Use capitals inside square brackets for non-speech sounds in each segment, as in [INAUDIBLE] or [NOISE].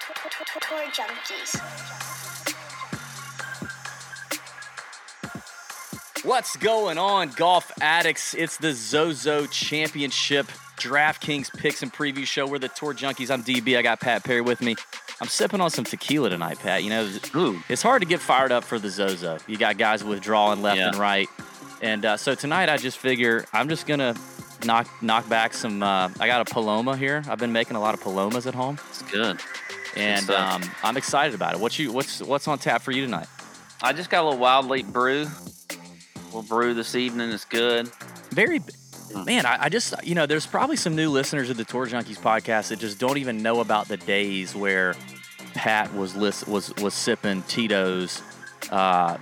Tour Junkies. What's going on, golf addicts? It's the Zozo Championship DraftKings Picks and Preview Show. We're the Tour Junkies. I'm DB. I got Pat Perry with me. I'm sipping on some tequila tonight, Pat. You know, Ooh. it's hard to get fired up for the Zozo. You got guys withdrawing left Yeah. and right, and uh, so tonight I just figure I'm just gonna knock knock back some. Uh, I got a Paloma here. I've been making a lot of Palomas at home, It's good. And um, I'm excited about it. What you what's what's on tap for you tonight? I just got a little wild leap brew. little brew this evening. It's good. very Hmm. man I, I just you know there's probably some new listeners of the tour junkies podcast that just don't even know about the days where pat was list, was was sipping tito's uh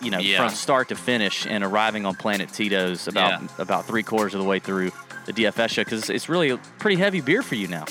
you know Yeah. from start to finish and arriving on planet tito's about Yeah. about three quarters of the way through the dfs show because it's really a pretty heavy beer for you now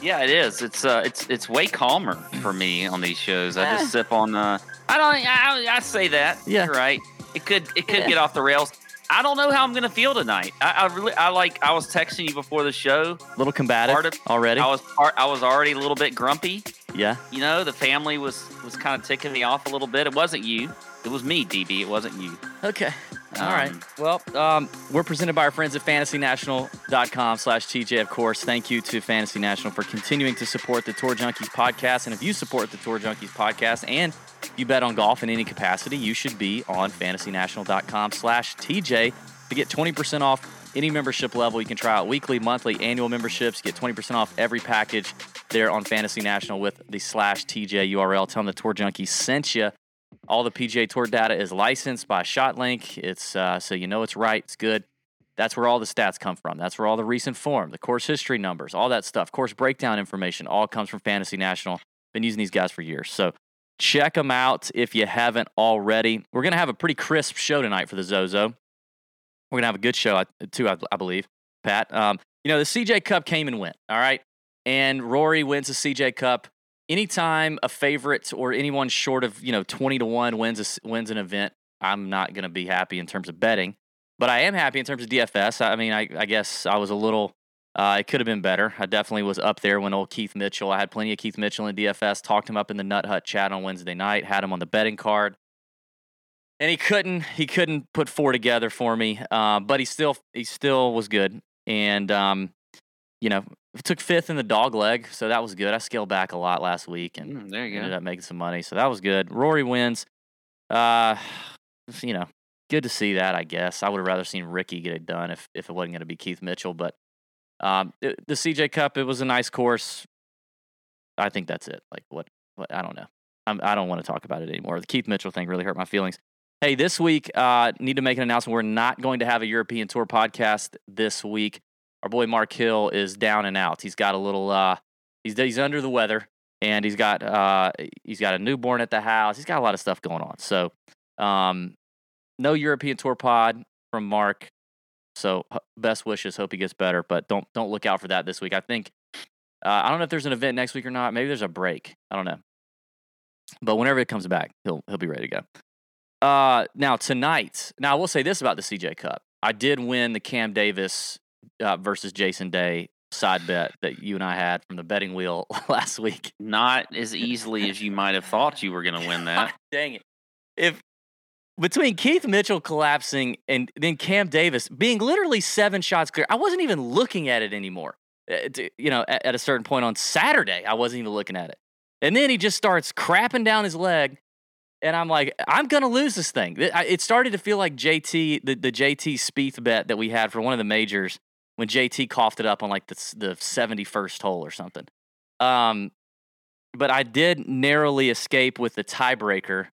Yeah, it is. It's uh, it's it's way calmer for me on these shows. I just sip on. Uh, I don't. I, I say that. Yeah. You're right. It could it could Yeah. get off the rails. I don't know how I'm gonna feel tonight. I, I really I like I was texting you before the show. a little combative Part of- already I was part, I was already a little bit grumpy. yeah You know, the family was was kind of ticking me off a little bit. It wasn't you. It was me, DB. It wasn't you. Okay. All right. Um, Well, um, we're presented by our friends at fantasynational.com slash TJ, of course. Thank you to Fantasy National for continuing to support the Tour Junkies podcast. And if you support the Tour Junkies podcast and you bet on golf in any capacity, you should be on fantasynational.com slash TJ to get 20% off any membership level. You can try out weekly, monthly, annual memberships. Get 20% off every package there on Fantasy National with the slash TJ URL. Tell them the Tour Junkies sent you. All the PGA Tour data is licensed by ShotLink. It's uh, so you know it's right, it's good. That's where all the stats come from. That's where all the recent form, the course history numbers, all that stuff, course breakdown information, all comes from Fantasy National. Been using these guys for years, so check them out if you haven't already. We're gonna have a pretty crisp show tonight for the Zozo. We're gonna have a good show too, I, I believe. Pat, um, you know the CJ Cup came and went. All right, and Rory wins the CJ Cup anytime a favorite or anyone short of you know 20 to 1 wins a wins an event i'm not going to be happy in terms of betting. But i am happy in terms of dfs i mean i, I guess i was a little uh, it could have been better. I definitely was up there when old keith mitchell i had plenty of keith mitchell in dfs talked him up in the nut hut chat on wednesday night had him on the betting card. And he couldn't he couldn't put four together for me uh, but he still he still was good. And um, you know took fifth in the dog leg, so that was good. I scaled back a lot last week and Mm, there you ended go. up making some money, so that was good. Rory wins. Uh, [SIGHS] you know, good to see that. I guess I would have rather seen Rickie get it done if if it wasn't going to be Keith Mitchell, but um, the, the CJ Cup it was a nice course. I think that's it. Like what? What? I don't know. I'm, I don't want to talk about it anymore. The Keith Mitchell thing really hurt my feelings. Hey, this week, uh, need to make an announcement. We're not going to have a European Tour podcast this week our boy Mark Hill is down and out. He's got a little uh he's he's under the weather and he's got uh he's got a newborn at the house. He's got a lot of stuff going on. So um no European tour pod from Mark. So best wishes. Hope he gets better, but don't don't look out for that this week. I think uh, I don't know if there's an event next week or not. Maybe there's a break. I don't know. But whenever it comes back, he'll he'll be ready to go. Uh, now tonight, now I will say this about the CJ Cup. I did win the Cam Davis uh, versus Jason Day side bet that you and I had from the betting wheel [LAUGHS] last week. Not as easily as you might have thought you were going to win [LAUGHS] that. Dang it. If between Keith Mitchell collapsing and then Cam Davis being literally seven shots clear, I wasn't even looking at it anymore. Uh, You know, at, at a certain point on Saturday, I wasn't even looking at it. And then he just starts crapping down his leg. And I'm like, I'm going to lose this thing. It it started to feel like JT, the, the JT Spieth bet that we had for one of the majors when JT coughed it up on like the, the 71st hole or something. Um, but I did narrowly escape with the tiebreaker,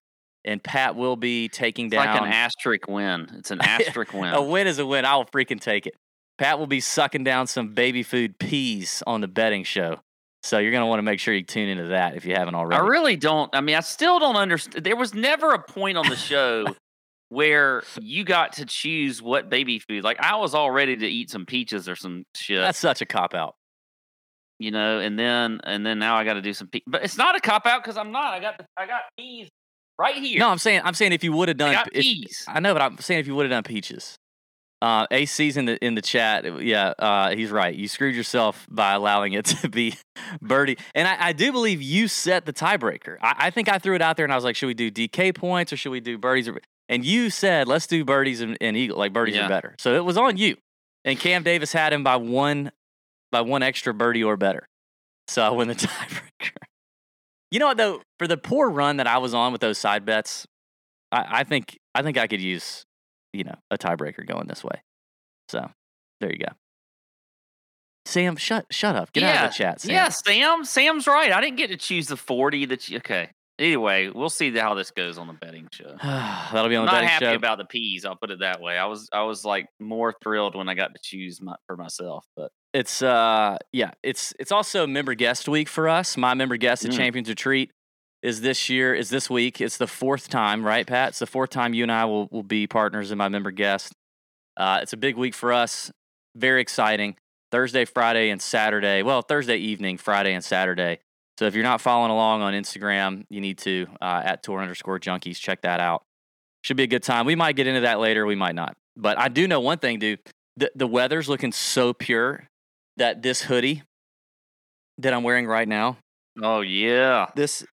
and Pat will be taking It's down. like an asterisk win. It's an [LAUGHS] asterisk win. A win is a win. I will freaking take it. Pat will be sucking down some baby food peas on the betting show. So you're going to want to make sure you tune into that if you haven't already. I really don't. I mean, I still don't understand. There was never a point on the show where you got to choose what baby food. Like I was all ready to eat some peaches or some shit, That's such a cop out. you know, and then and then now I got to do some. Pe- but it's not a cop out because I'm not. I got the, I got peas right here. No, I'm saying I'm saying if you would have I done got if- peas. I know, but I'm saying if you would have done peaches. Uh, AC's in the in the chat. Yeah, uh, he's right. You screwed yourself by allowing it [LAUGHS] to be birdie. And I, I do believe you set the tiebreaker. I, I, think I threw it out there and I was like, should we do DK points or should we do birdies? And you said, let's do birdies and, and eagle. Like birdies yeah. are better. So it was on you. And Cam Davis had him by one by one extra birdie or better. So I win the [LAUGHS] tiebreaker. You know what though? For the poor run that I was on with those side bets, I, I think I think I could use you know a tiebreaker going this way. So there you go. Sam, shut shut up. Get yeah, out of the chat. Sam. Yeah, Sam. Sam's right. I didn't get to choose the forty that you. Okay. Anyway, we'll see how this goes on the betting show. [SIGHS] That'll be on I'm the betting show. Not happy about the peas. I'll put it that way. I was I was like more thrilled when I got to choose my, for myself. But it's uh yeah it's it's also member guest week for us. My member guest at mm. Champions Retreat is this year is this week. It's the fourth time, right, Pat? It's the fourth time you and I will will be partners in my member guest. Uh, it's a big week for us. Very exciting. Thursday, Friday, and Saturday. Well, Thursday evening, Friday, and Saturday. So if you're not following along on Instagram, you need to uh, at tour underscore junkies. Check that out. Should be a good time. We might get into that later. We might not. But I do know one thing, dude. The, the weather's looking so pure that this hoodie that I'm wearing right now. Oh yeah. This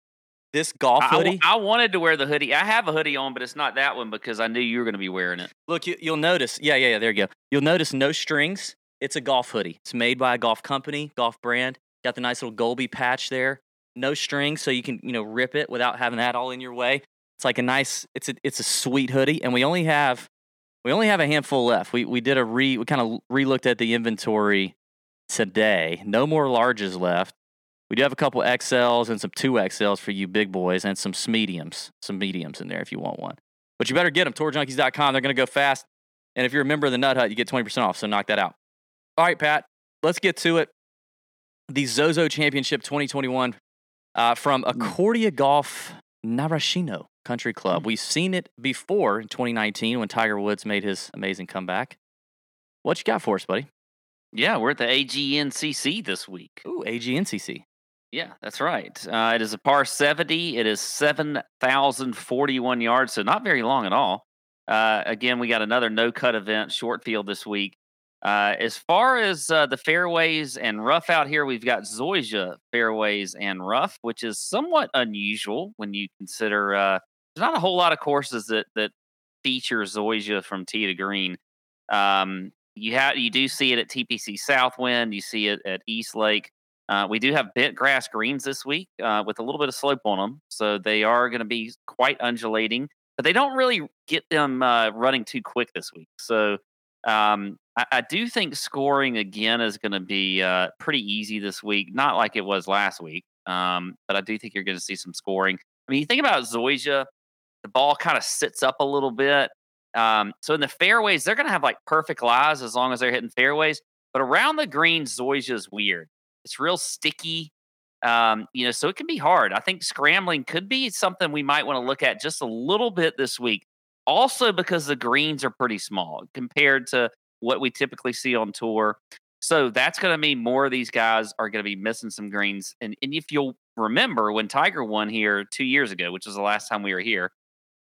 this golf hoodie. I, I, wanted to wear the hoodie. I have a hoodie on, but it's not that one because I knew you were going to be wearing it. Look, you, will notice. Yeah, yeah, yeah. There you go. You'll notice no strings. It's a golf hoodie. It's made by a golf company, golf brand. Got the nice little Goalby patch there. No strings, so you can you know rip it without having that all in your way. It's like a nice. It's a it's a sweet hoodie, and we only have we only have a handful left. We we did a re we kind of re-looked at the inventory today. No more larges left. We do have a couple XLs and some 2XLs for you big boys and some mediums, some mediums in there if you want one. But you better get them, tourjunkies.com. They're going to go fast. And if you're a member of the Nut Hut, you get 20% off. So knock that out. All right, Pat, let's get to it. The Zozo Championship 2021 uh, from hmm. Accordia Golf Narashino Country Club. Hmm. We've seen it before in 2019 when Tiger Woods made his amazing comeback. What you got for us, buddy? Yeah, we're at the AGNCC this week. Ooh, AGNCC. Yeah, that's right. Uh, it is a par 70. It is 7,041 yards, so not very long at all. Uh, again, we got another no cut event, short field this week. Uh, as far as uh, the fairways and rough out here, we've got Zoysia fairways and rough, which is somewhat unusual when you consider uh, there's not a whole lot of courses that that feature Zoysia from tee to green. Um, you have you do see it at TPC Southwind, you see it at East Lake. Uh, we do have bent grass greens this week uh, with a little bit of slope on them, so they are going to be quite undulating, but they don't really get them uh, running too quick this week. So um, I, I, do think scoring again is going to be uh, pretty easy this week, not like it was last week, um, but I do think you're going to see some scoring. I mean, you think about Zoysia, the ball kind of sits up a little bit. Um, so in the fairways, they're going to have like perfect lies as long as they're hitting fairways. But around the green, Zoysia is weird. It's real sticky. Um, you know, so it can be hard. I think scrambling could be something we might want to look at just a little bit this week. Also, because the greens are pretty small compared to what we typically see on tour. So that's going to mean more of these guys are going to be missing some greens. And, and if you'll remember when Tiger won here two years ago, which was the last time we were here,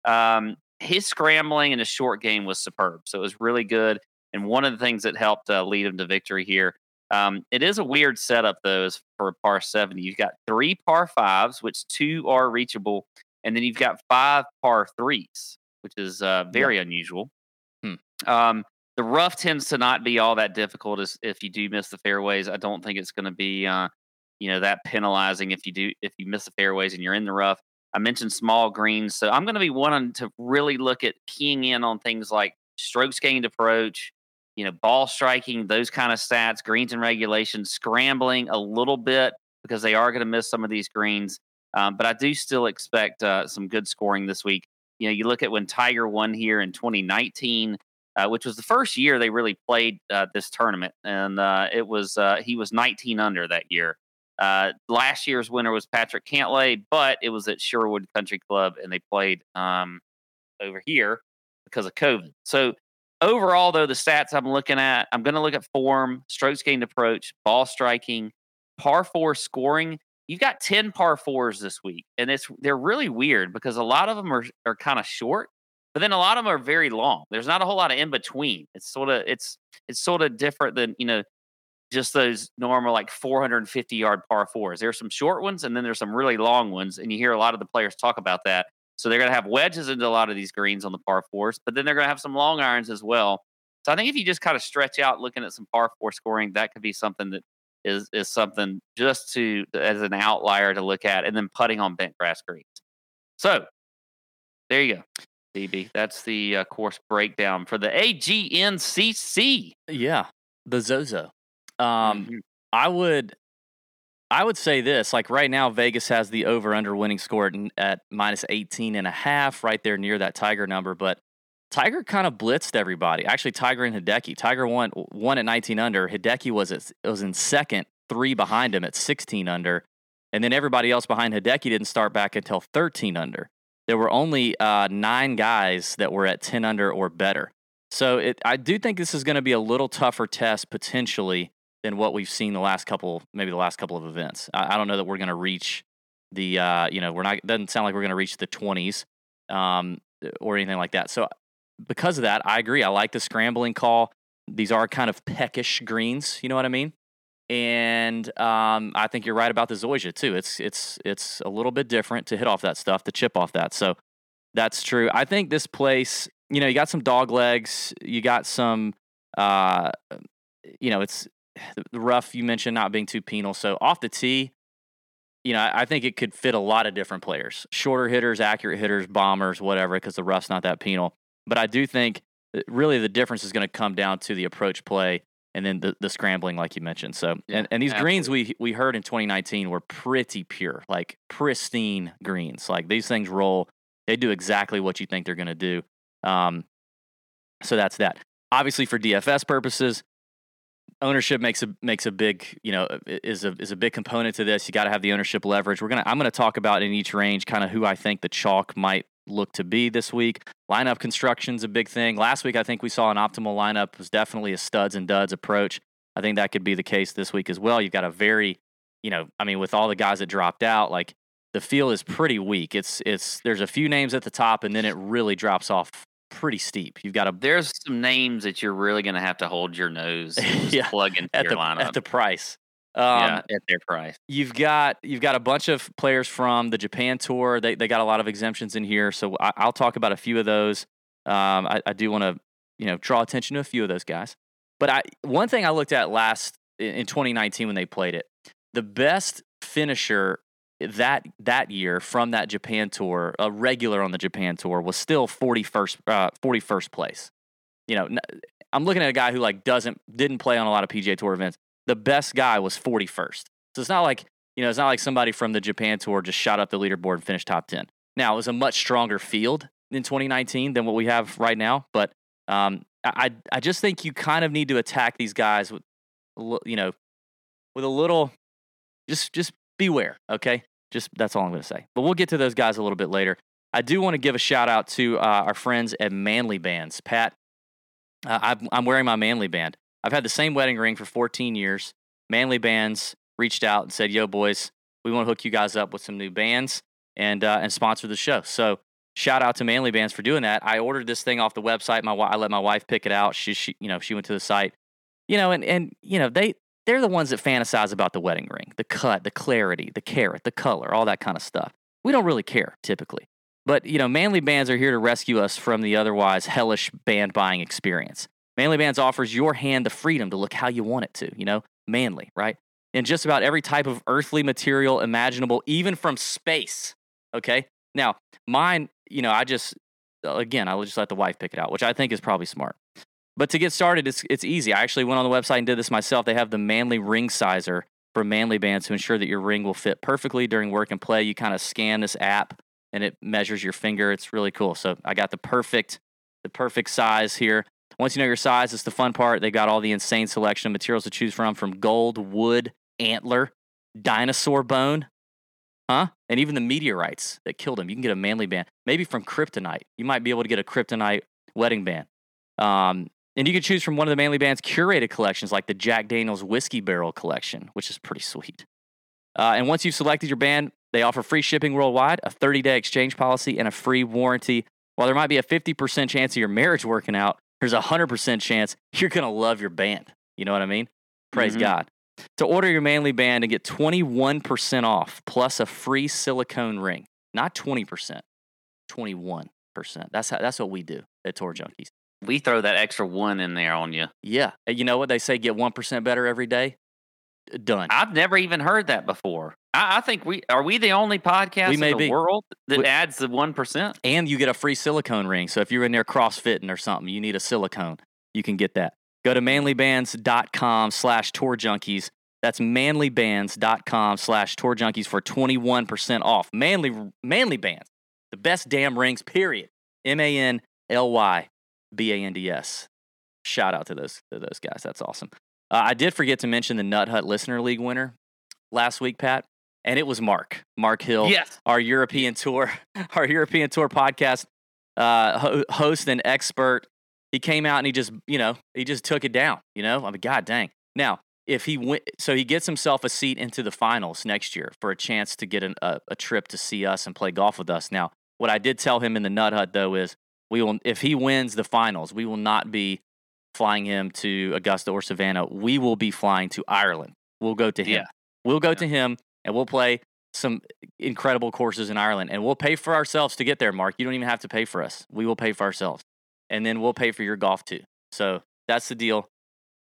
um, his scrambling in his short game was superb. So it was really good. And one of the things that helped uh, lead him to victory here um, it is a weird setup though, for par 70. You've got three par fives, which two are reachable, and then you've got five par threes, which is uh, very yeah. unusual. Hmm. Um, the rough tends to not be all that difficult as if you do miss the fairways. I don't think it's going to be, uh, you know, that penalizing if you do if you miss the fairways and you're in the rough. I mentioned small greens, so I'm going to be wanting to really look at keying in on things like strokes gained approach, you know, ball striking, those kind of stats, greens and regulations, scrambling a little bit because they are going to miss some of these greens. Um, but I do still expect uh, some good scoring this week. You know, you look at when Tiger won here in 2019, uh, which was the first year they really played uh, this tournament, and uh, it was uh, he was 19 under that year. Uh, last year's winner was Patrick Cantlay, but it was at Sherwood Country Club, and they played um, over here because of COVID. So Overall, though, the stats I'm looking at, I'm going to look at form, strokes gained approach, ball striking, par four scoring. You've got 10 par fours this week, and it's they're really weird because a lot of them are, are kind of short, but then a lot of them are very long. There's not a whole lot of in between. It's sort of it's it's sort of different than you know just those normal like 450 yard par fours. There's some short ones and then there's some really long ones, and you hear a lot of the players talk about that. So they're going to have wedges into a lot of these greens on the par fours, but then they're going to have some long irons as well. So I think if you just kind of stretch out looking at some par four scoring, that could be something that is is something just to as an outlier to look at, and then putting on bent grass greens. So there you go. DB. That's the uh, course breakdown for the AGNCC. Yeah, the Zozo. Um, Mhm. I would, I would say this. Like right now, Vegas has the over under winning score at, at minus 18 and a half, right there near that Tiger number. But Tiger kind of blitzed everybody. Actually, Tiger and Hideki. Tiger won one at 19 under. Hideki was at, was in second, three behind him at 16 under, and then everybody else behind Hideki didn't start back until 13 under. There were only uh, nine guys that were at 10 under or better. So it, I do think this is going to be a little tougher test potentially than what we've seen the last couple, maybe the last couple of events. I, I don't know that we're going to reach the, uh, you know, we're not. Doesn't sound like we're going to reach the 20s um, or anything like that. So because of that, I agree. I like the scrambling call. These are kind of peckish greens. You know what I mean? And um, I think you're right about the Zoysia too. It's it's it's a little bit different to hit off that stuff, to chip off that. So that's true. I think this place, you know, you got some dog legs, you got some, uh, you know, it's the rough. You mentioned not being too penal. So off the tee, you know, I I think it could fit a lot of different players, shorter hitters, accurate hitters, bombers, whatever, because the rough's not that penal. But I do think really the difference is going to come down to the approach play and then the, the scrambling, like you mentioned. So, Yeah, and, and these greens we we heard in 2019 were pretty pure, like pristine greens. Like these things roll, they do exactly what you think they're going to do. Um, so that's that. Obviously, for DFS purposes, ownership makes a makes a big you know is a is a big component to this. You got to have the ownership leverage. We're gonna I'm gonna talk about in each range kind of who I think the chalk might look to be this week. Lineup construction's a big thing. Last week I think we saw an optimal lineup was definitely a studs and duds approach. I think that could be the case this week as well. You've got a very you know I mean with all the guys that dropped out like the field is pretty weak. It's it's there's a few names at the top and then it really drops off pretty steep. You've got a There's some names that you're really going to have to hold your nose [LAUGHS] Yeah, plug into at your the lineup. at the price. Um, yeah, at their price. You've got you've got a bunch of players from the Japan tour. They they got a lot of exemptions in here, so I, I'll talk about a few of those. Um, I, I do want to you know draw attention to a few of those guys. But I one thing I looked at last in in 2019 when they played it, the best finisher that that year from that Japan tour, a regular on the Japan tour, was still 41st uh, 41st place. You know, I'm looking at a guy who like doesn't didn't play on a lot of PGA Tour events. The best guy was 41st. So it's not like you know, it's not like somebody from the Japan tour just shot up the leaderboard and finished top 10. Now, it was a much stronger field in 2019 than what we have right now, but um, I, I just think you kind of need to attack these guys with, you know, with a little, just just beware, okay? Just that's all I'm going to say. But we'll get to those guys a little bit later. I do want to give a shout out to uh, our friends at Manly Bands. Pat, uh, I'm, I'm wearing my Manly Band. I've had the same wedding ring for 14 years. Manly Bands reached out and said, "Yo, boys, we want to hook you guys up with some new bands and uh, and sponsor the show." So shout out to Manly Bands for doing that. I ordered this thing off the website. My I let my wife pick it out. She, she you know she went to the site, you know, and and you know they they're the ones that fantasize about the wedding ring, the cut, the clarity, the carat, the color, all that kind of stuff. We don't really care typically. But you know, Manly Bands are here to rescue us from the otherwise hellish band buying experience. Manly Bands offers your hand the freedom to look how you want it to, you know, manly, right? In just about every type of earthly material imaginable, even from space. Okay. Now, mine, you know, I just, uh, again, I will just let the wife pick it out, which I think is probably smart. But to get started, it's, it's easy. I actually went on the website and did this myself. They have the Manly Ring Sizer for Manly Bands to ensure that your ring will fit perfectly during work and play. You kind of scan this app and it measures your finger. It's really cool. So I got the perfect, the perfect size here. Once you know your size, it's the fun part. They got all the insane selection of materials to choose from, from gold, wood, antler, dinosaur bone, huh? And even the meteorites that killed him. You can get a manly band, maybe from kryptonite. You might be able to get a kryptonite wedding band. Um, and you can choose from one of the manly band's curated collections, like the Jack Daniels Whiskey Barrel collection, which is pretty sweet. Uh, and once you've selected your band, they offer free shipping worldwide, a 30 day exchange policy, and a free warranty while there might be a 50% chance of your marriage working out, there's a 100% chance you're going to love your band. You know what I mean? Praise Mhm. God. To order your manly band and get 21% off plus a free silicone ring, not 20%, 21%. That's how, that's what we do at Tour Junkies. We throw that extra one in there on you. Yeah. You know what they say get 1% better every day? Done. I've never even heard that before. I, I think we are we the only podcast We may in the be. world that We- adds the one percent. and you get a free silicone ring. So if you're in there CrossFitting or something, you need a silicone, you can get that. Go to manlybands.com slash tour junkies. That's manlybands.com slash tour junkies for 21% off. Manly, manly bands, the best damn rings, period. M A N L Y B A N D S. Shout out to those, to those guys. That's awesome. Uh, I did forget to mention the Nut Hut Listener League winner last week, Pat, and it was Mark, Mark Hill Yes. our European tour, [LAUGHS] our European tour podcast uh, ho- host and expert. He came out and he just, you know, he just took it down. You know, I mean, god dang. Now, if he went, so he gets himself a seat into the finals next year for a chance to get an, a, a trip to see us and play golf with us. Now, what I did tell him in the Nut Hut though is we will, if he wins the finals, we will not be flying him to Augusta or Savannah. We will be flying to Ireland. We'll go to him. Yeah. We'll go Yeah. to him and we'll play some incredible courses in Ireland, and we'll pay for ourselves to get there. Mark, you don't even have to pay for us. We will pay for ourselves, and then we'll pay for your golf too. So that's the deal.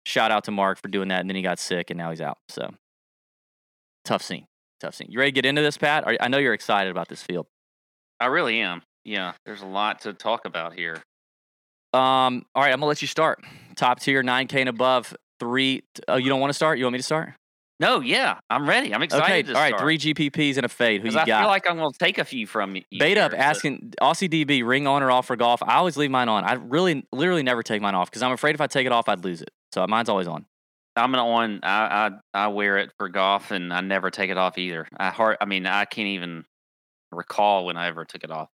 Shout out to Mark for doing that, and then he got sick, and now he's out. So tough scene, tough scene. You ready to get into this, Pat? I know you're excited about this field. I really am. Yeah, there's a lot to talk about here. Um, all right, I'm gonna let you start. Top tier, nine K and above. Three. Oh, you don't want to start? You want me to start? No, yeah, I'm ready. I'm excited. Okay. to All right. start. Three GPPs and a fade. Who you I got? feel like I'm going to take a few from you. Bait up asking Aussie DB ring on or off for golf. I always leave mine on. I really, literally never take mine off because I'm afraid if I take it off, I'd lose it. So mine's always on. I'm an on. I, I I wear it for golf, and I never take it off either. I hard. I mean, I can't even recall when I ever took it off.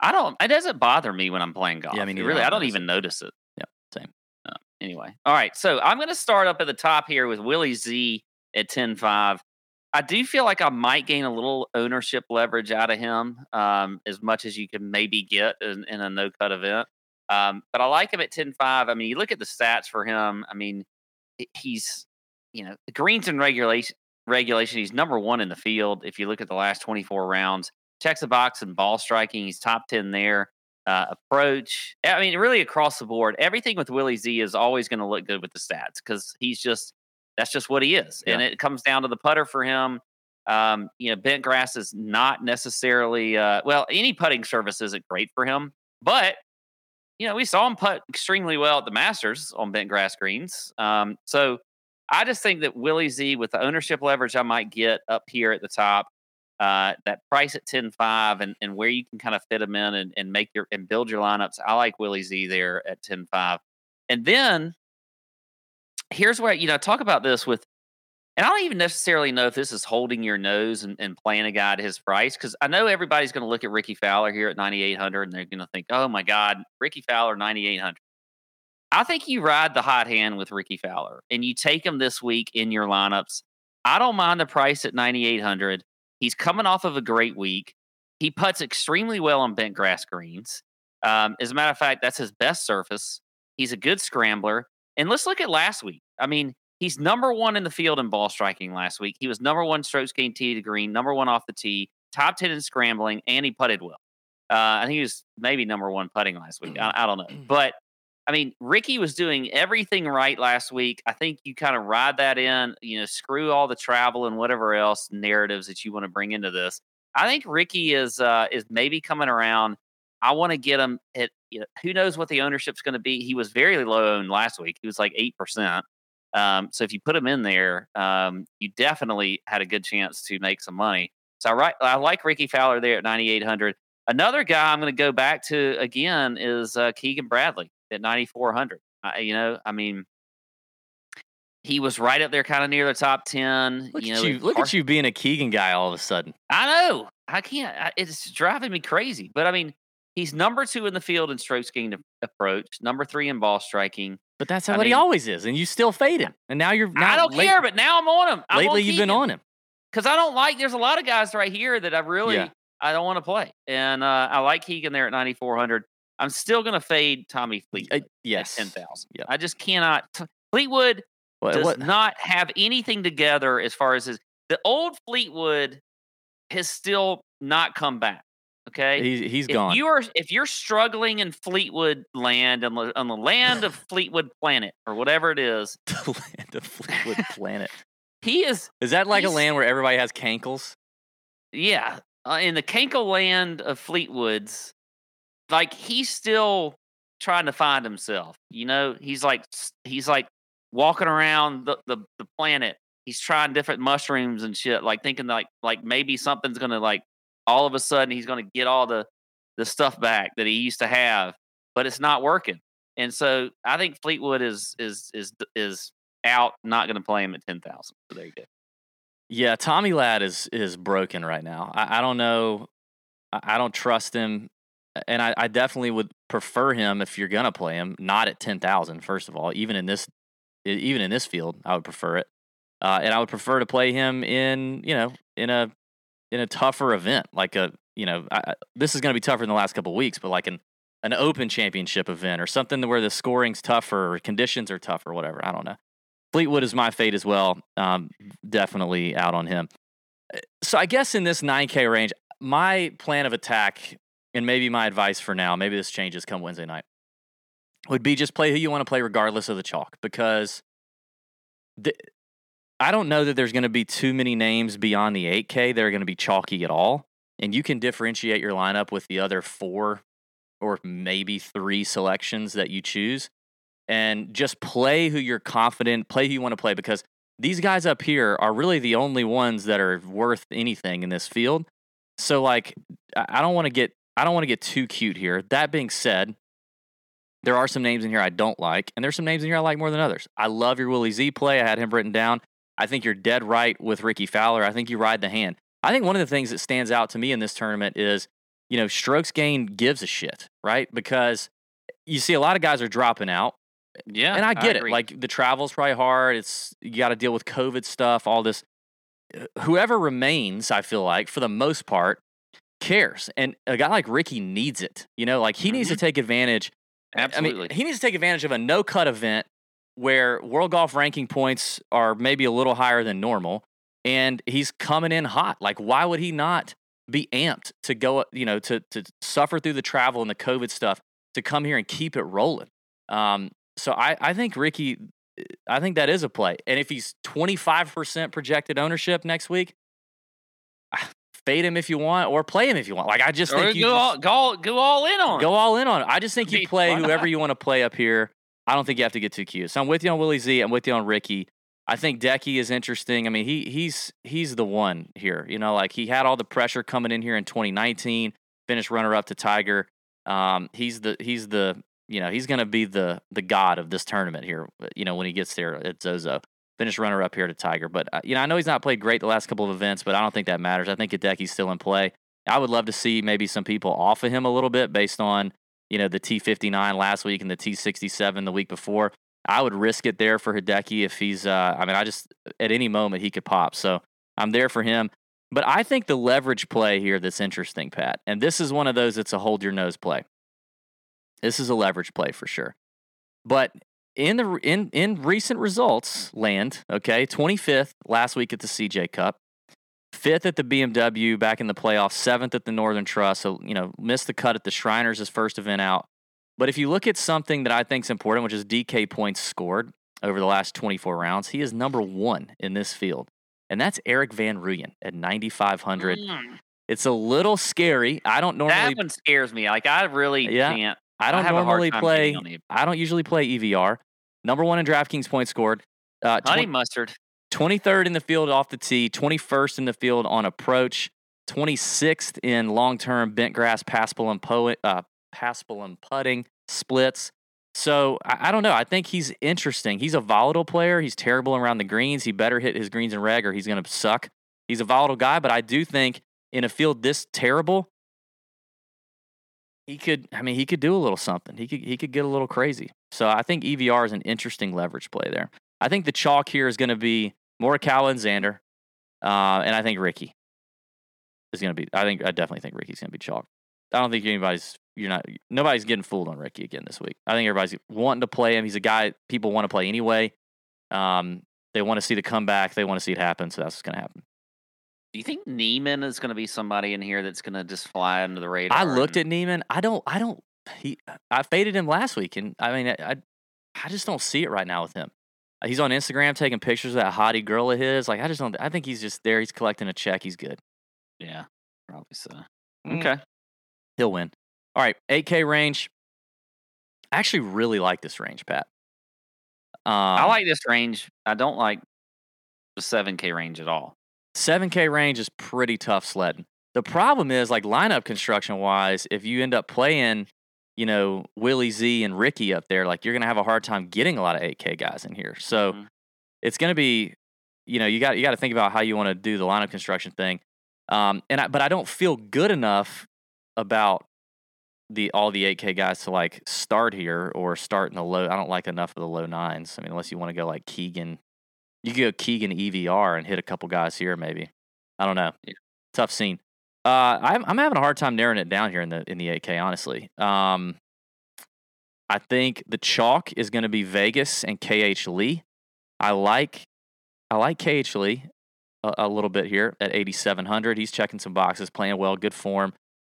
I don't. It doesn't bother me when I'm playing golf. me It neither. Really, I I don't even notice it. Yeah, same. Uh, anyway, all right. So I'm going to start up at the top here with Willie Z at 10-5. I do feel like I might gain a little ownership leverage out of him, um, as much as you can maybe get in, in a no cut event. Um, but I like him at 10-5. I mean, you look at the stats for him. I mean, he's you know the greens and regulation regulation. He's number one in the field. If you look at the last 24 rounds, checks the box and ball striking. He's top 10 there. Uh, approach. I mean, really across the board, everything with Willie Z is always going to look good with the stats because he's just that's just what he is, and it comes down to the putter for him. Um, you know, bent grass is not necessarily uh, well. Any putting surface isn't great for him, but you know, we saw him putt extremely well at the Masters on bent grass greens. Um, so I just think that Willie Z, with the ownership leverage I might get up here at the top, uh, that price at 10 5 and, and where you can kind of fit them in and, and make your and build your lineups, I like Willie Z there at 10 5. And then here's where, you know, talk about this with, and I don't even necessarily know if this is holding your nose and, and playing a guy at his price because I know everybody's going to look at Rickie Fowler here at 9,800 and they're going to think, oh my God, Rickie Fowler, 9,800. I think you ride the hot hand with Rickie Fowler and you take him this week in your lineups. I don't mind the price at 9,800. He's coming off of a great week. He puts extremely well on bent grass greens. Um, as a matter of fact, that's his best surface. He's a good scrambler. And let's look at last week. I mean, he's number one in the field in ball striking last week. He was number one strokes gained tee to green, number one off the tee, top 10 in scrambling, and he putted well. Uh, I think he was maybe number one putting last week. I, I don't know. [CLEARS THROAT] But I mean, Rickie was doing everything right last week. I think you kind of ride that in, you know, screw all the travel and whatever else narratives that you want to bring into this. I think Rickie is uh, is maybe coming around. I want to get him at you know who knows what the ownership's going to be. He was very low owned last week. He was like eight percent. Um, so if you put him in there, um, you definitely had a good chance to make some money. So I, right, I like Rickie Fowler there at ninety eight hundred. Another guy I'm going to go back to again is uh, Keegan Bradley at 9400. Uh, you know, I mean, he was right up there, kind of near the top 10. Look you at know, you. Look at you being a Keegan guy all of a sudden. I know. I can't. I, it's driving me crazy. But I mean, he's number two in the field in strokes gained approach, number three in ball striking. But that's I what he always is, and you still fade him. And now you're. Now I don't late- care, but now I'm on him. I'm Lately, you've been on him. because I don't like. There's a lot of guys right here that I really Yeah. I don't want to play, and uh, I like Keegan there at 9400. I'm still going to fade Tommy Uh, Fleetwood yes. 10,000. Yep. I just cannot. t- Fleetwood What- does what- not have anything together as far as his. The old Fleetwood has still not come back. Okay. he's he's if gone. you are if you're struggling in Fleetwood land on the, on the land of [LAUGHS] Fleetwood planet or whatever it is, the land of Fleetwood Planet. [LAUGHS] he is Is that like a land where everybody has cankles? yeah uh, in the Kanko land of Fleetwoods. Like he's still trying to find himself. You know, he's like he's like walking around the, the, the planet. He's trying different mushrooms and shit, like thinking like like maybe something's gonna like all of a sudden he's gonna get all the the stuff back that he used to have, but it's not working. And so I think Fleetwood is is is is out, not gonna play him at ten thousand. So there you go. Yeah, Tommy Ladd is is broken right now. I, I don't know. I, I don't trust him, and I, I definitely would prefer him if you're gonna play him, not at ten thousand. First of all, even in this, even in this field, I would prefer it, uh, and I would prefer to play him in you know in a in a tougher event like a you know I, this is gonna be tougher in the last couple weeks, but like an an Open Championship event or something where the scoring's tougher or conditions are tougher, whatever. I don't know. Fleetwood is my fate as well. Um, definitely out on him. Uh, So I guess in this 9K range, my plan of attack and maybe my advice for now, maybe this changes come Wednesday night, would be just play who you want to play regardless of the chalk because the, I don't know that there's going to be too many names beyond the 8K that are going to be chalky at all. And you can differentiate your lineup with the other four or maybe three selections that you choose and just play who you're confident, play who you want to play because these guys up here are really the only ones that are worth anything in this field. So like I I don't want to get I don't want to get too cute here. That being said, there are some names in here I don't like, and there's some names in here I like more than others. I love your Willie Z play. I had him written down. I think you're dead right with Rickie Fowler. I think you ride the hand. I think one of the things that stands out to me in this tournament is, you know, strokes gain gives a shit, right? Because you see a lot of guys are dropping out Yeah, and I get it. Like the travel's probably hard. It's you got to deal with COVID stuff, all this. Whoever remains, I feel like for the most part, cares, and a guy like Rickie needs it. You know, like he needs to take advantage. absolutely. I mean, he needs to take advantage of a no cut event where world golf ranking points are maybe a little higher than normal, and he's coming in hot. Like, why would he not be amped to go? You know, to to suffer through the travel and the COVID stuff to come here and keep it rolling. Um, so I, I think Rickie, I think that is a play. And if he's 25% projected ownership next week, fade him if you want or play him if you want. Like I just or think you go, all, go, all, go all in on it. go all in on it. I just think you play whoever you want to play up here. I don't think you have to get too cute. So I'm with you on Willie Z. I'm with you on Rickie. I think Decky is interesting. I mean, he he's he's the one here. You know, like he had all the pressure coming in here in 2019, finished runner up to Tiger. Um, he's the he's the you know he's going to be the the god of this tournament here. You know, when he gets there at Zozo, finished runner up here to Tiger. But uh, you know, I know he's not played great the last couple of events, but I don't think that matters. I think Hideki's still in play. I would love to see maybe some people off of him a little bit based on you know the T59 last week and the T67 the week before. I would risk it there for Hideki if he's. Uh, I mean, I just at any moment he could pop. So I'm there for him. But I think the leverage play here that's interesting, Pat, and this is one of those that's a hold your nose play. This is a leverage play for sure. But in the in in recent results, land okay, 25th last week at the CJ Cup, fifth at the BMW back in the playoffs, seventh at the Northern Trust. So you know, missed the cut at the Shriners his first event out. But if you look at something that I think is important, which is DK points scored over the last 24 rounds, he is number one in this field. And that's Erik Van Rooyen at 9,500. Mm. It's a little scary. I don't normally that one scares me. Like I really Yeah. can't. I don't have normally play getting on the- I don't usually play EVR. Number one in DraftKings points scored. Uh, Honey mustard. 23rd in the field off the tee, 21st in the field on approach, 26th in long term bent grass, paspal and, po- uh, paspal and putting splits. So I, I don't know. I think he's interesting. He's a volatile player. He's terrible around the greens. He better hit his greens and reg or he's going to suck. He's a volatile guy, but I do think in a field this terrible, he could. I mean, he could do a little something. He could. He could get a little crazy. So I think EVR is an interesting leverage play there. I think the chalk here is going to be Morikawa and Xander, uh, and I think Rickie is going to be. I think I definitely think Rickie's going to be chalk. I don't think anybody's you're not nobody's getting fooled on Rickie again this week. I think everybody's wanting to play him. He's a guy people want to play anyway. Um, they want to see the comeback. They want to see it happen. So that's what's going to happen. Do you think Niemann is going to be somebody in here that's going to just fly under the radar? I looked and- at Niemann. I don't. I don't. He. I faded him last week, and I mean, I. I just don't see it right now with him. He's on Instagram taking pictures of that hottie girl of his. Like I just don't. I think he's just there. He's collecting a check. He's good. Yeah, probably so. Mm. Okay. He'll win. All right, 8K range. I actually really like this range, Pat. Um, I like this range. I don't like the 7K range at all. 7K range is pretty tough sledding. The problem is, like lineup construction wise, if you end up playing, you know, Willie Z and Ricky up there, like you're gonna have a hard time getting a lot of 8K guys in here. So Mhm. it's gonna be, you know, you got you got to think about how you want to do the lineup construction thing. Um, and I, but I don't feel good enough about the all the 8K guys to like start here or start in the low. I don't like enough of the low nines. I mean, unless you want to go like Keegan, you could go Keegan EVR and hit a couple guys here maybe. I don't know. Yeah. Tough scene. Uh, I'm I'm having a hard time narrowing it down here in the in the 8K. Honestly, um, I think the chalk is going to be Vegas and KH Lee. I like I like KH Lee a, a little bit here at 8700. He's checking some boxes, playing well, good form.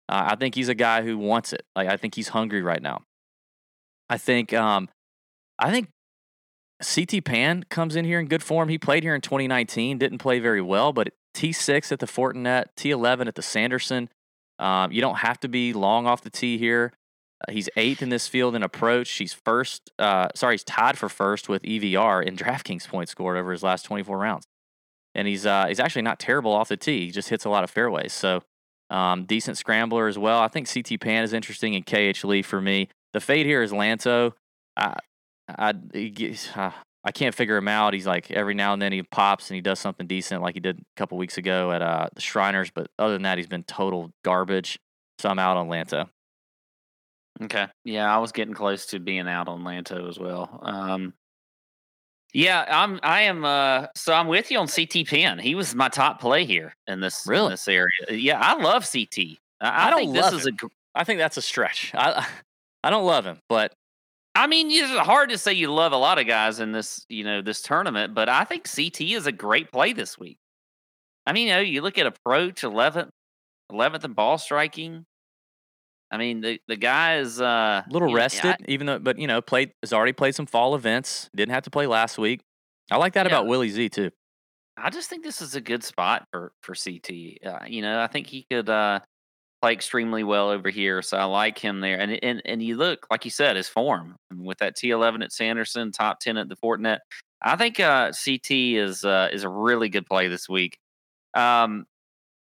Uh, I think he's a guy who wants it. Like I think he's hungry right now. I think um, I think CT Pan comes in here in good form. He played here in 2019, didn't play very well, but T6 at the Fortinet, T11 at the Sanderson. Um, you don't have to be long off the tee here. Uh, he's eighth in this field in approach. He's first. Uh, sorry, he's tied for first with EVR in [LAUGHS] DraftKings points scored over his last 24 rounds, and he's uh, he's actually not terrible off the tee. He just hits a lot of fairways. So um, decent scrambler as well. I think CT Pan is interesting and KH Lee for me. The fade here is Lanto. I gets- uh, I can't figure him out. He's like every now and then he pops and he does something decent, like he did a couple weeks ago at uh, the Shriners. But other than that, he's been total garbage. So I'm out on Lanto. Okay. Yeah, I was getting close to being out on Lanto as well. Um, yeah, I'm. I am. Uh, so I'm with you on CT Pan. He was my top play here in this in Really? this area. Yeah, I love CT. I, I don't think this love is a. I think that's a stretch. I [LAUGHS] I don't love him, but I mean, it's hard to say you love a lot of guys in this, you know, this tournament, but I think CT is a great play this week. I mean, you know, you look at approach 11th, 11th and ball striking. I mean, the the guy is uh, a little you know, rested, I- even though, but you know, played has already played some fall events. Didn't have to play last week. I like that Yeah. about Willie Z too. I just think this is a good spot for for CT. Uh, you know, I think he could uh, play extremely well over here, so I like him there. And and and you look like you said his form I mean, with that T11 at Sanderson, top 10 at the Fortinet. I think uh, CT is uh, is a really good play this week. Um,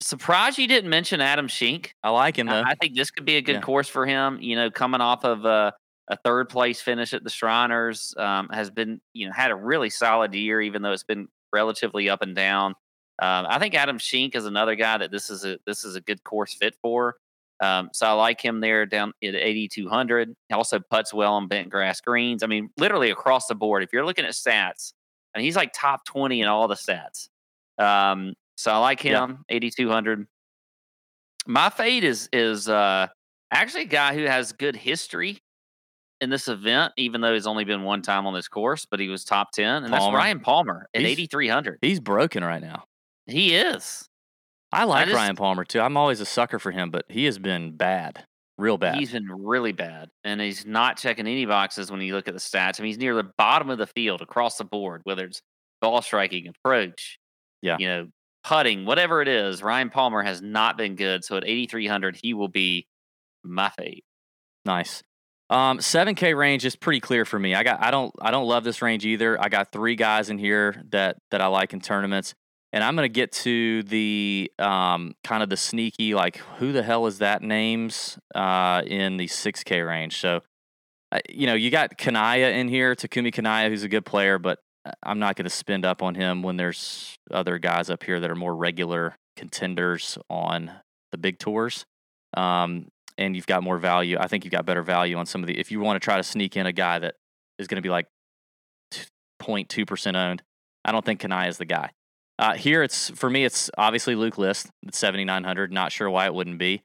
surprised you didn't mention Adam Schenk. I like him though. I I think this could be a good Yeah. course for him. You know, coming off of a, a third place finish at the Shriners, um, has been you know had a really solid year, even though it's been relatively up and down. Um, I think Adam Schenk is another guy that this is a this is a good course fit for. Um, so I like him there down at 8,200. He also puts well on bent grass greens. I mean, literally across the board. If you're looking at stats, and he's like top 20 in all the stats. Um, so I like Yeah. him, 8,200. My fade is is uh, actually a guy who has good history in this event, even though he's only been one time on this course, but he was top 10, and that's Ryan Palmer at 8,300. He's broken right now. He is. I like just- Ryan Palmer too. I'm always a sucker for him, but he has been bad, real bad. He's been really bad, and he's not checking any boxes when you look at the stats. I mean, he's near the bottom of the field across the board, whether it's ball striking, approach, Yeah. you know, putting, whatever it is. Ryan Palmer has not been good. So at 8,300, he will be my fade. Nice. Um, 7K range is pretty clear for me. I got I don't I don't love this range either. I got three guys in here that that I like in tournaments. And I'm gonna get to the um kind of the sneaky, like who the hell is that names uh in the 6K range. So uh, you know, you got Kanaya in here, Takumi Kanaya, who's a good player, but uh, I'm not gonna spend up on him when there's other guys up here that are more regular contenders on the big tours. Um, and you've got more value. I think you've got better value on some of the. If you want to try to sneak in a guy that is going to be like 0.2 percent owned, I don't think Kanaya is the guy. Uh, here, it's for me. It's obviously Luke List at 7,900. Not sure why it wouldn't be.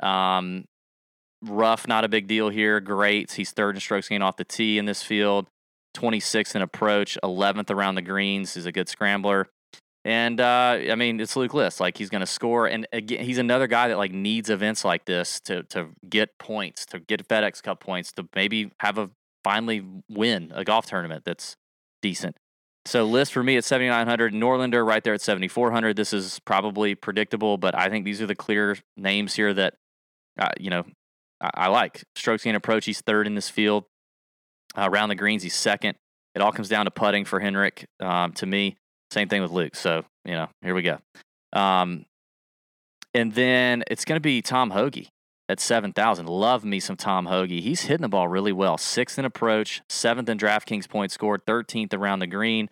Um, rough, not a big deal here. Great. He's third in strokes gained off the tee in this field, 26th in approach, 11th around the greens. He's a good scrambler. And uh, I mean, it's Luke List. Like he's going to score, and again, he's another guy that like needs events like this to to get points, to get FedEx Cup points, to maybe have a finally win a golf tournament that's decent. So List for me at 7,900, Norlander right there at 7,400. This is probably predictable, but I think these are the clear names here that, uh, you know, I, I, like. Strokes gain approach, he's third in this field. Uh, around the greens, he's second. It all comes down to putting for Henrik um, to me. Same thing with Luke. So, you know, here we go. Um, and then it's going to be Tom Hoge at 7,000. Love me some Tom Hoge. He's hitting the ball really well. Sixth in approach, seventh in DraftKings points scored, 13th around the green.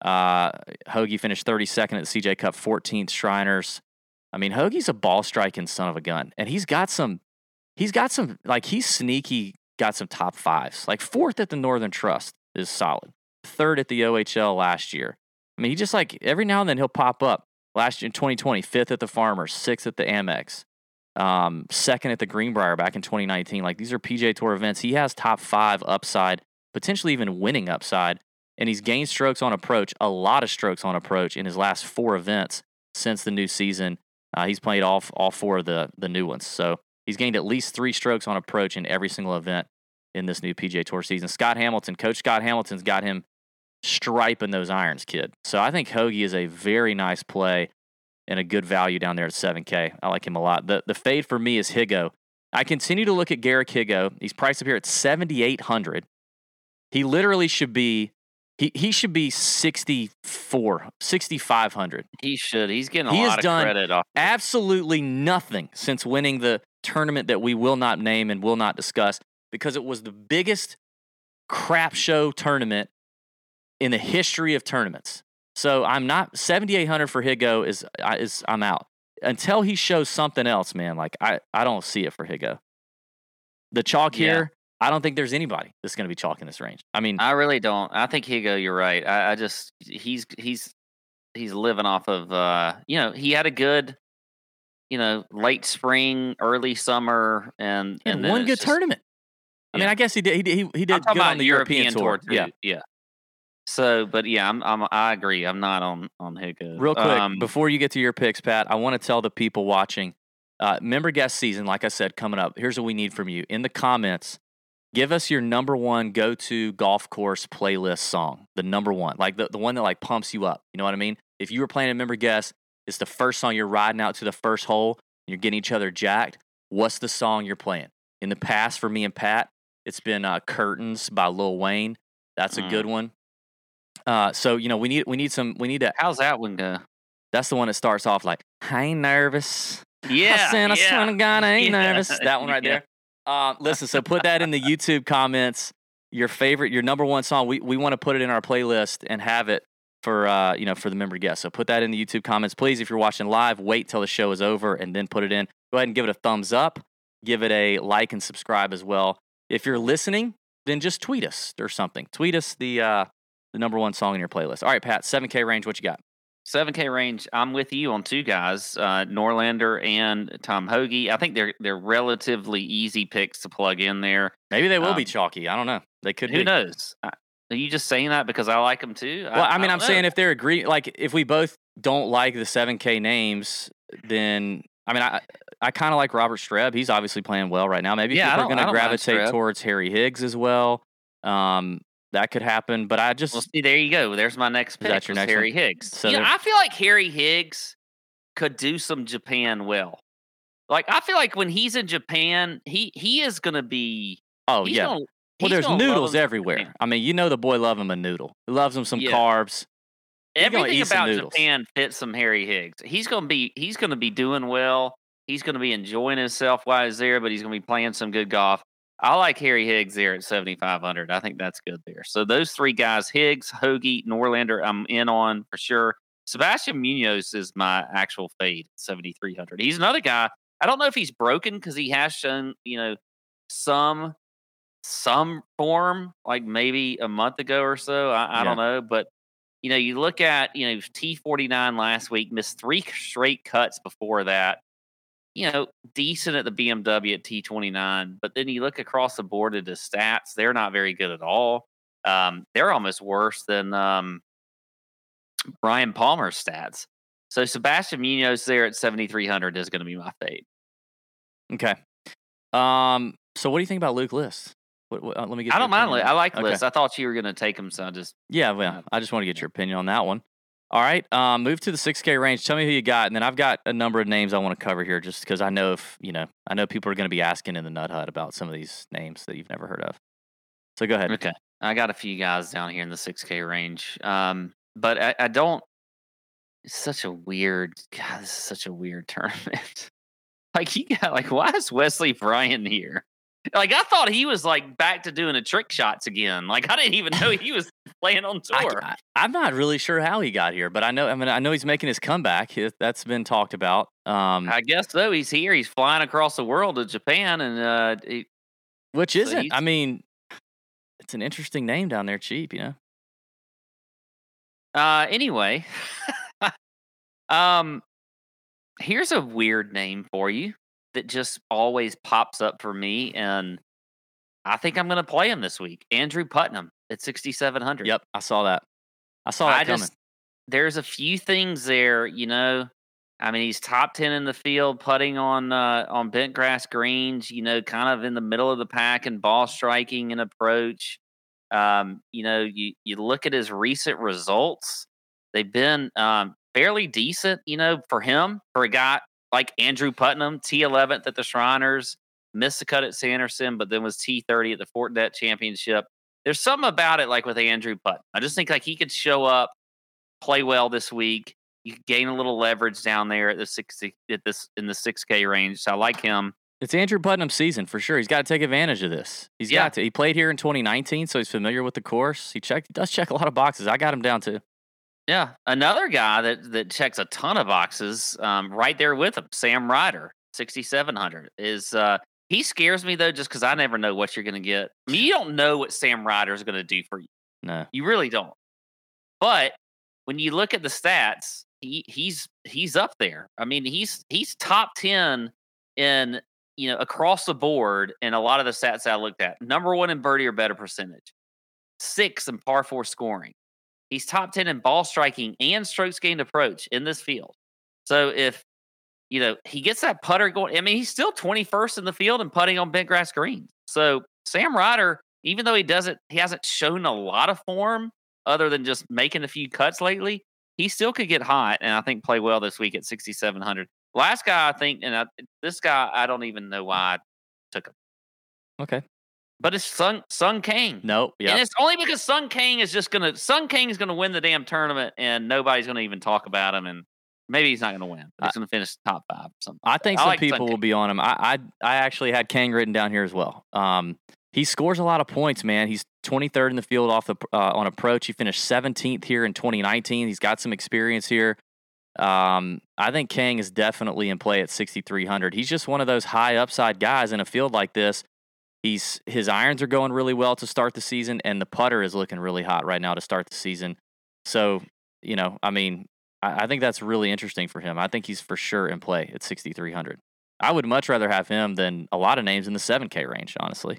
Uh, Hoge finished 32nd at the CJ Cup, 14th Shriners. I mean, Hoge's a ball striking son of a gun, and he's got some. He's got some like he's sneaky. Got some top fives. Like fourth at the Northern Trust is solid. Third at the OHL last year. I mean, he just like every now and then he'll pop up. Last year in 2020, fifth at the Farmers, sixth at the Amex, um, second at the Greenbrier back in 2019. Like these are PGA Tour events. He has top five upside, potentially even winning upside, and he's gained strokes on approach, a lot of strokes on approach in his last four events since the new season. Uh, he's played all all four of the the new ones, so he's gained at least three strokes on approach in every single event in this new PGA Tour season. Scott Hamilton, Coach Scott Hamilton's got him striping those irons, kid. So I think Hoge is a very nice play and a good value down there at 7K. I like him a lot. The the fade for me is Higgo. I continue to look at Garrick Higgo. He's priced up here at 7,800. He literally should be he, he should be 64, 6,500. He should. He's getting a he lot has of done credit off. Absolutely nothing since winning the tournament that we will not name and will not discuss because it was the biggest crap show tournament in the history of tournaments. So I'm not 7,800 for Higgo is is I'm out until he shows something else, man. Like I I don't see it for Higgo. The chalk Yeah. here, I don't think there's anybody that's going to be chalk in this range. I mean, I really don't. I think Higgo, you're right. I, I just he's he's he's living off of uh you know he had a good you know late spring, early summer, and had and one good just- tournament. I mean, I guess he did. He did. He, he did good on the European, tour. too. Yeah. yeah. So, but yeah, I'm, I'm I agree. I'm not on on Higgo. Real quick, Um, before you get to your picks, Pat, I want to tell the people watching, uh, member guest season, like I said, coming up. Here's what we need from you in the comments. Give us your number one go to golf course playlist song, the number one, like the, the one that like pumps you up. You know what I mean? If you were playing a member guest, it's the first song you're riding out to the first hole, and you're getting each other jacked. What's the song you're playing? In the past, for me and Pat, it's been uh, "Curtains" by Lil Wayne. That's a Mm. good one. Uh, so you know we need we need some we need to how's that one go? that's the one that starts off like, I ain't nervous. Yeah, I said, I swear yeah. to God, I [LAUGHS] ain't Yeah, nervous. That one [LAUGHS] right yeah. there. Uh, listen, so put that in the YouTube comments. Your favorite, your number one song. We we want to put it in our playlist and have it for uh, you know for the member guests. So put that in the YouTube comments, please. If you're watching live, wait till the show is over and then put it in. Go ahead and give it a thumbs up. Give it a like and subscribe as well. If you're listening, then just tweet us or something. Tweet us the uh, the number one song in your playlist. All right, Pat, 7K range. What you got? 7K range. I'm with you on two guys, uh, Norlander and Tom Hoge. I think they're they're relatively easy picks to plug in there. Maybe they will be Um, chalky. I don't know. They could Who be. knows? I- Are you just saying that because I like them too? Well, I mean, I'm don't saying if they're agree, like if we both don't like the 7K names, then I mean, I I kind of like Robert Streb. He's obviously playing well right now. Maybe yeah, people are going to gravitate towards Harry Higgs as well. Um, that could happen, but I just Well, see, there you go. There's my next pick. that your next Harry one? Higgs. So you know, I feel like Harry Higgs could do some Japan well. Like I feel like when he's in Japan, he he is going to be. oh yeah. Gonna, well, there's noodles everywhere. Japan. I mean, you know the boy love him a noodle. He loves him some Yeah. carbs. He's Everything about. Japan fits some Harry Higgs. He's going to be he's going to be doing well. He's going to be enjoying himself while he's there, but he's going to be playing some good golf. I like Harry Higgs there at 7,500. I think that's good there. So those three guys, Higgs, Hoge, Norlander, I'm in on for sure. Sebastian Munoz is my actual fade, 7,300. He's another guy. I don't know if he's broken because he has shown, you know, some some form, like maybe a month ago or so. I, I don't know, but you know, you look at you know T forty nine last week, missed three straight cuts before that. You know, decent at the BMW at T29, but then you look across the board at his stats, they're not very good at all. Um, they're almost worse than um, Ryan Palmer's stats. So Sebastian Munoz there at 7,300 is going to be my fade. Okay. Um. So what do you think about Luke List? What, what, uh, let me get. I don't mind. Li- I like Okay. List. I thought you were going to take him, so I just Yeah, well, I just want to get your opinion on that one. All right, um, move to the 6K range. Tell me who you got, and then I've got a number of names I want to cover here, just because I know if you know, I know people are going to be asking in the Nut Hut about some of these names that you've never heard of. So go ahead. Okay. I got a few guys down here in the 6K range. Um, but I, I don't. It's such a weird. God, this is such a weird [LAUGHS] tournament. like, you got, like, why is Wesley Bryan here? Like, I thought he was, like, back to doing the trick shots again. Like, I didn't even know he was [LAUGHS] playing on tour. I, am not really sure how he got here, but I know. I mean, I know he's making his comeback. That's been talked about. Um, I guess so. He's here. He's flying across the world to Japan, and uh, he, which isn't. he's- I mean, it's an interesting name down there, cheap. You know. Uh, anyway, [LAUGHS] um, here's a weird name for you that just always pops up for me, and I think I'm going to play him this week. Andrew Putnam at 6,700. Yep, I saw that. I saw that I coming. just there's a few things there, you know. I mean, he's top ten in the field, putting on uh, on bent grass greens. You know, kind of in the middle of the pack and ball striking and approach. Um, you know, you you look at his recent results; they've been um, fairly decent. You know, for him, for a guy like Andrew Putnam, T11th at the Shriners, missed the cut at Sanderson, but then was T30 at the Fortinet Championship. There's something about it, like with Andrew Putnam. I just think like he could show up, play well this week. You could gain a little leverage down there at the sixty at this in the six K range. So I like him. It's Andrew Putnam's season for sure. He's got to take advantage of this. He's Yeah. got to. He played here in 2019, so he's familiar with the course. He checked, he does check a lot of boxes. I got him down too. Yeah, another guy that that checks a ton of boxes, um, right there with him, Sam Ryder, sixty seven hundred is. Uh, he scares me though, just because I never know what you're going to get. I mean, you don't know what Sam Ryder is going to do for you. No, You really don't. But when you look at the stats, he he's he's up there. I mean, he's he's top ten in you know across the board in a lot of the stats I looked at. Number one in birdie or better percentage, six in par four scoring. He's top ten in ball striking and strokes gained approach in this field. So if you know he gets that putter going, I mean, he's still twenty first in the field and putting on bent grass greens. So Sam Ryder, even though he doesn't, he hasn't shown a lot of form other than just making a few cuts lately. He still could get hot, and I think play well this week at 6,700. Last guy, I think, and I, this guy, I don't even know why I took him, okay, but it's Sung Sung Kang. no, yeah, And it's only because Sung Kang is just gonna Sung Kang is gonna win the damn tournament, and nobody's gonna even talk about him, and maybe he's not gonna win, but he's gonna finish top five. Or something. I think I some like Sung people will Kang. be on him. I, I I actually had Kang written down here as well. Um, he scores a lot of points, man. He's 23rd in the field off the uh, on approach. He finished 17th here in 2019. He's got some experience here. Um, I think Kang is definitely in play at 6,300. He's just one of those high upside guys in a field like this. He's his irons are going really well to start the season, and the putter is looking really hot right now to start the season. So, you know, I mean, I, I think that's really interesting for him. I think he's for sure in play at 6,300. I would much rather have him than a lot of names in the 7K range, honestly.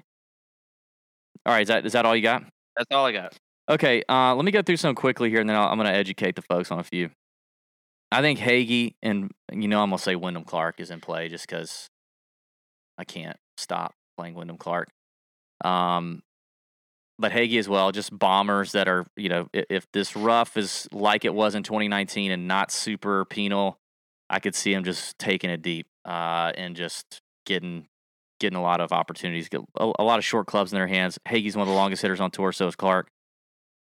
All right, is that is that all you got? That's all I got. Okay, uh, let me go through some quickly here, and then I'll, I'm going to educate the folks on a few. I think Hagy and you know I'm going to say Wyndham Clark is in play just because I can't stop playing Wyndham Clark. Um, but Hagy as well, just bombers that are you know if, if this rough is like it was in 2019 and not super penal, I could see him just taking it deep uh, and just getting getting a lot of opportunities, get a, a lot of short clubs in their hands. Hagy's one of the longest hitters on tour, so is Clark.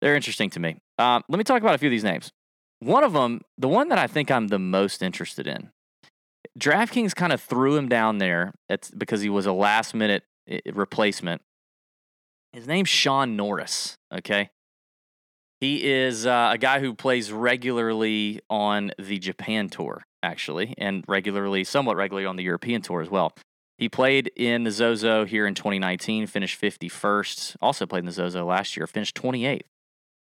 They're interesting to me. Um, let me talk about a few of these names. One of them, the one that I think I'm the most interested in, DraftKings kind of threw him down there it's because he was a last minute replacement. His name's Shaun Norris. Okay. He is uh, a guy who plays regularly on the Japan tour, actually, and regularly, somewhat regularly on the European tour as well. He played in the Zozo here in 2019, finished 51st. Also played in the Zozo last year, finished 28th.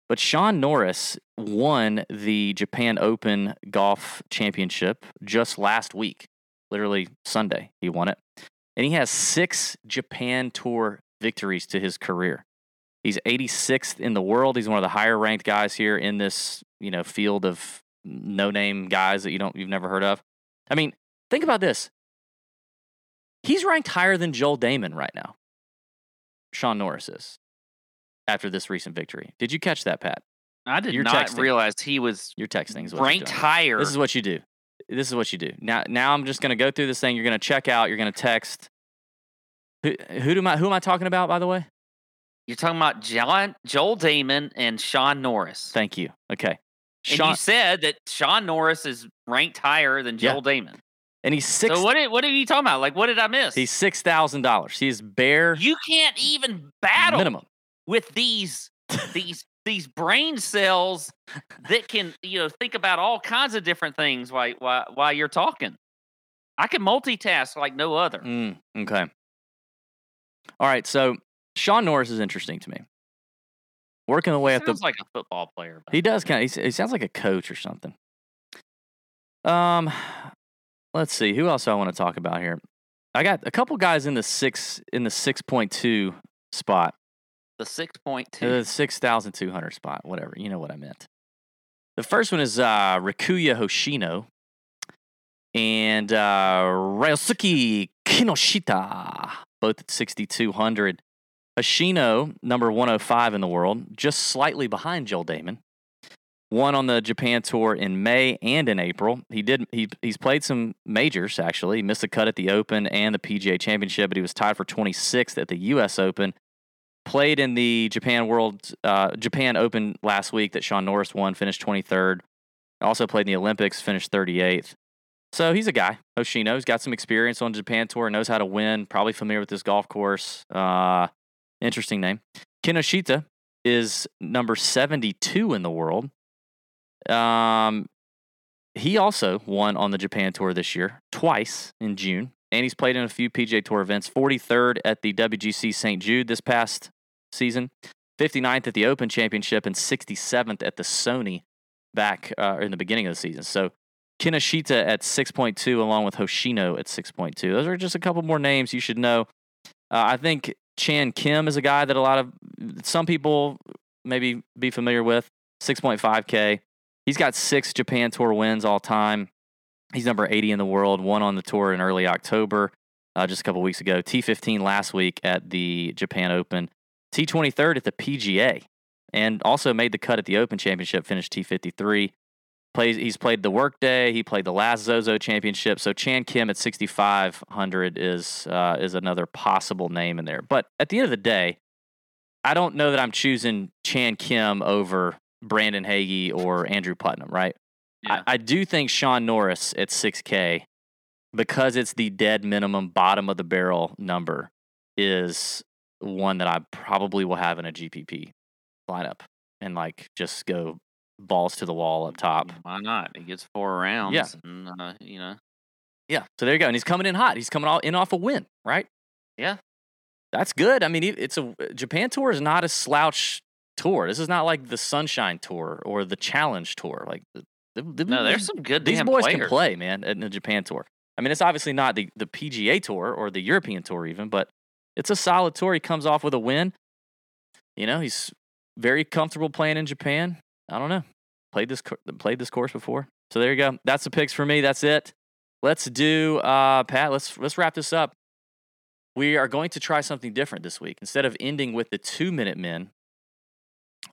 But Shaun Norris won the Japan Open Golf Championship just last week. Literally Sunday, he won it. And he has six Japan Tour victories to his career. He's 86th in the world. He's one of the higher ranked guys here in this, you know, field of no name guys that you don't you've never heard of. I mean, think about this. He's ranked higher than Joel Dahmen right now. Shaun Norris is after this recent victory. Did you catch that, Pat? I did You're not texting. realize he was You're texting. Is what you're ranked higher. This is what you do. This is what you do. Now, now I'm just going to go through this thing. You're going to check out. You're going to text. Who, who am I? Who am I talking about? By the way, You're talking about John, Joel Dahmen and Shaun Norris. thank you. Okay, and you said that Shaun Norris is ranked higher than Yeah. Joel Dahmen. and he's six. So what? Did, what are you talking about? Like, what did I miss? He's six thousand dollars. He's bare you can't even battle minimum. With these these these brain cells that can you know think about all kinds of different things while while, while you're talking. I can multitask like no other. Mm, okay. All right. So Shaun Norris is interesting to me. Working away at the Sounds like a football player. but- He does kind of. He sounds like a coach or something. Um, let's see who else I want to talk about here. I got a couple guys in the six in the six point two spot, the six point two. the six thousand two hundred spot, whatever. You know what I meant. The first one is uh, Rikuya Hoshino and uh, Ryosuke Kinoshita, both at sixty two hundred. Hoshino, number 105 in the world, just slightly behind Joel Dahmen. Won on the Japan tour in May and in April. He did he he's played some majors actually. He missed a cut at the Open and the PGA Championship, but he was tied for 26th at the US Open. Played in the Japan World uh, Japan Open last week that Shaun Norris won, finished 23rd. Also played in the Olympics, finished 38th. So he's a guy. Oshino. He's got some experience on Japan tour, knows how to win, probably familiar with this golf course. Uh, Interesting name. Kinoshita is number 72 in the world. Um, he also won on the Japan Tour this year, twice in June, and he's played in a few PGA Tour events. 43rd at the WGC St. Jude this past season, 59th at the Open Championship, and 67th at the Sony back uh, in the beginning of the season. So Kinoshita at 6.2, along with Hoshino at 6.2. Those are just a couple more names you should know. Uh, I think Chan Kim is a guy that a lot of some people maybe be familiar with. 6.5K. He's got six Japan Tour wins all time. He's number 80 in the world, one on the tour in early October, uh, just a couple weeks ago. T15 last week at the Japan Open. T23rd at the PGA, and also made the cut at the Open Championship, finished T53. Plays, he's played the Workday. He played the last Zozo Championship. So Chan Kim at 6,500 is uh, is another possible name in there. But at the end of the day, I don't know that I'm choosing Chan Kim over Brandon Hagy or Andrew Putnam. Right? Yeah. I, I do think Shaun Norris at 6K because it's the dead minimum bottom of the barrel number is one that I probably will have in a GPP lineup and like just go balls to the wall up top. Why not? He gets four rounds. Yeah. And, uh, you know, Yeah. So there you go. And he's coming in hot. He's coming all in off a win, right? Yeah. That's good. I mean, it's a Japan tour is not a slouch tour. This is not like the Sunshine Tour or the Challenge Tour. Like, the, the, the- no, there's some good these boys players. can play, man, in the Japan tour. I mean, it's obviously not the, the PGA tour or the European tour, even, but it's a solid tour. He comes off with a win. You know, he's very comfortable playing in Japan. I don't know. Played this played this course before. So there you go. That's the picks for me. That's it. Let's do uh Pat, let's let's wrap this up. We are going to try something different this week. Instead of ending with the 2-minute men,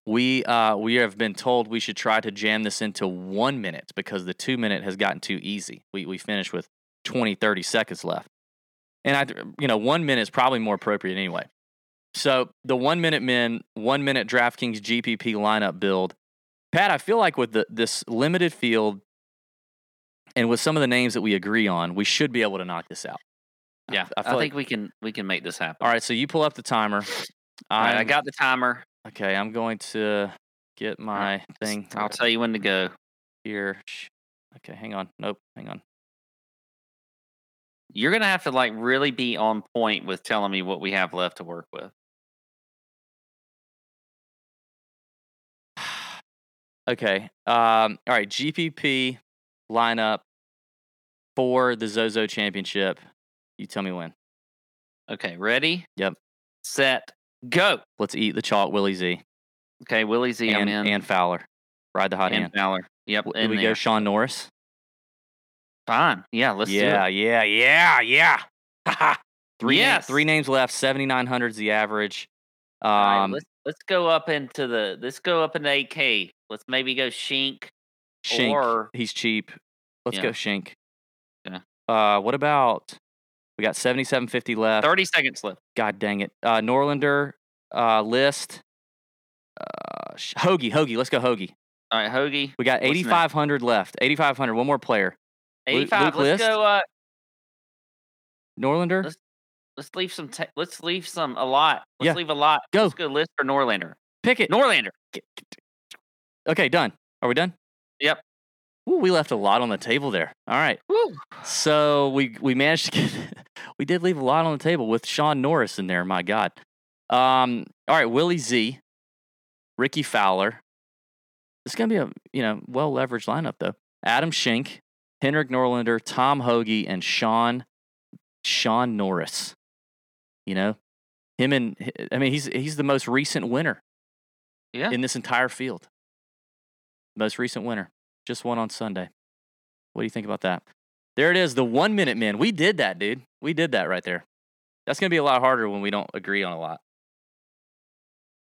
we uh we have been told we should try to jam this into 1 minute because the 2 minute has gotten too easy. We we finished with 20 30 seconds left. And I you know, 1 minute is probably more appropriate anyway. So, the 1 minute men, 1 minute DraftKings GPP lineup build. Pat, I feel like with the, this limited field and with some of the names that we agree on, we should be able to knock this out. Yeah, I I, like- think we can we can make this happen. All right, so you pull up the timer. All right, I got the timer. Okay, I'm going to get my thing I'll tell you when to go. here. Okay, hang on. Nope, hang on. You're gonna have to like really be on point with telling me what we have left to work with. [SIGHS] Okay. Um, all right, GPP lineup for the Zozo Championship. You tell me when. Okay, ready? Yep. Set, go. Let's eat the chalk, Willie Z Okay, Willie Z, I'm and, in. and Fowler. Ride the hot and hand. Fowler. Yep. Do we there. go Shaun Norris? Fine. Yeah, let's yeah, do it. yeah, yeah, yeah. yeah. [LAUGHS] three, Yes. three names left. Seventy nine hundred is the average. Um, right, let's let's go up into the let's go up into 8K. Let's maybe go Schenk. Schenk. or- he's cheap. Let's go Schenk. Yeah. Uh, what about? We got seventy seven fifty left. 30 seconds left. God dang it. Uh, Norlander, uh, list. Uh, Hoge, Hoge. Let's go Hoge. All right, Hoge. We got eighty five hundred left. Eighty five hundred. One more player. Luke- 85. Luke let's List? go uh Norlander. Let's- let's leave some te- let's leave some a lot. Let's Yeah. leave a lot. Go. Let's go list for Norlander. Pick it. Norlander. Okay, done. Are we done? Yep. Ooh, we left a lot on the table there. All right. Woo. So we we managed to get [LAUGHS] we did leave a lot on the table with Shaun Norris in there. My God. Um. All right, Willie Z, Rickie Fowler. It's gonna be a you know well leveraged lineup though. Adam Schenk, Henrik Norlander, Tom Hoge, and Shaun Shaun Norris. You know, him and I mean he's he's the most recent winner Yeah. in this entire field. Most recent winner. Just won on Sunday. What do you think about that? There it is, the one minute man. We did that, dude. We did that right there. That's gonna be a lot harder when we don't agree on a lot.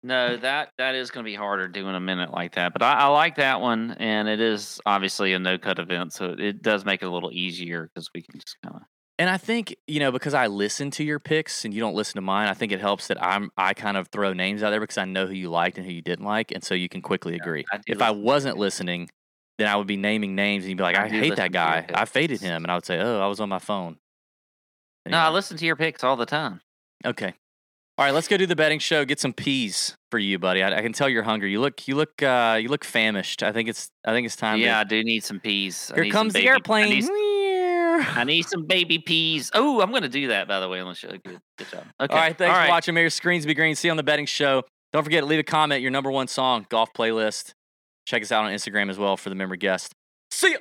No, that that is going to be harder doing a minute like that. But I, I like that one, and it is obviously a no cut event, so it does make it a little easier because we can just kind of. And I think, you know, because I listen to your picks and you don't listen to mine, I think it helps that I'm I kind of throw names out there because I know who you liked and who you didn't like, and so you can quickly agree. I if I listen your wasn't listening, then I would be naming names and you'd be like, I I, hate that guy. I faded him, and I would say, Oh, I was on my phone. No, I listen to your picks all the time. Okay. All right, let's go do the betting show. Get some peas for you, buddy. I, I can tell you're hungry. You look, you look, uh, you look famished. I think it's, I think it's time. yeah, I do need some peas. I here comes the baby- I airplane. need, I need some baby peas. Oh, I'm going to do that by the way on the show. Good, good job. Okay. All right, thanks all for watching. May your screens be green. See you on the betting show. Don't forget, to leave a comment. Your number one song, golf playlist. Check us out on Instagram as well for the member guest. See ya.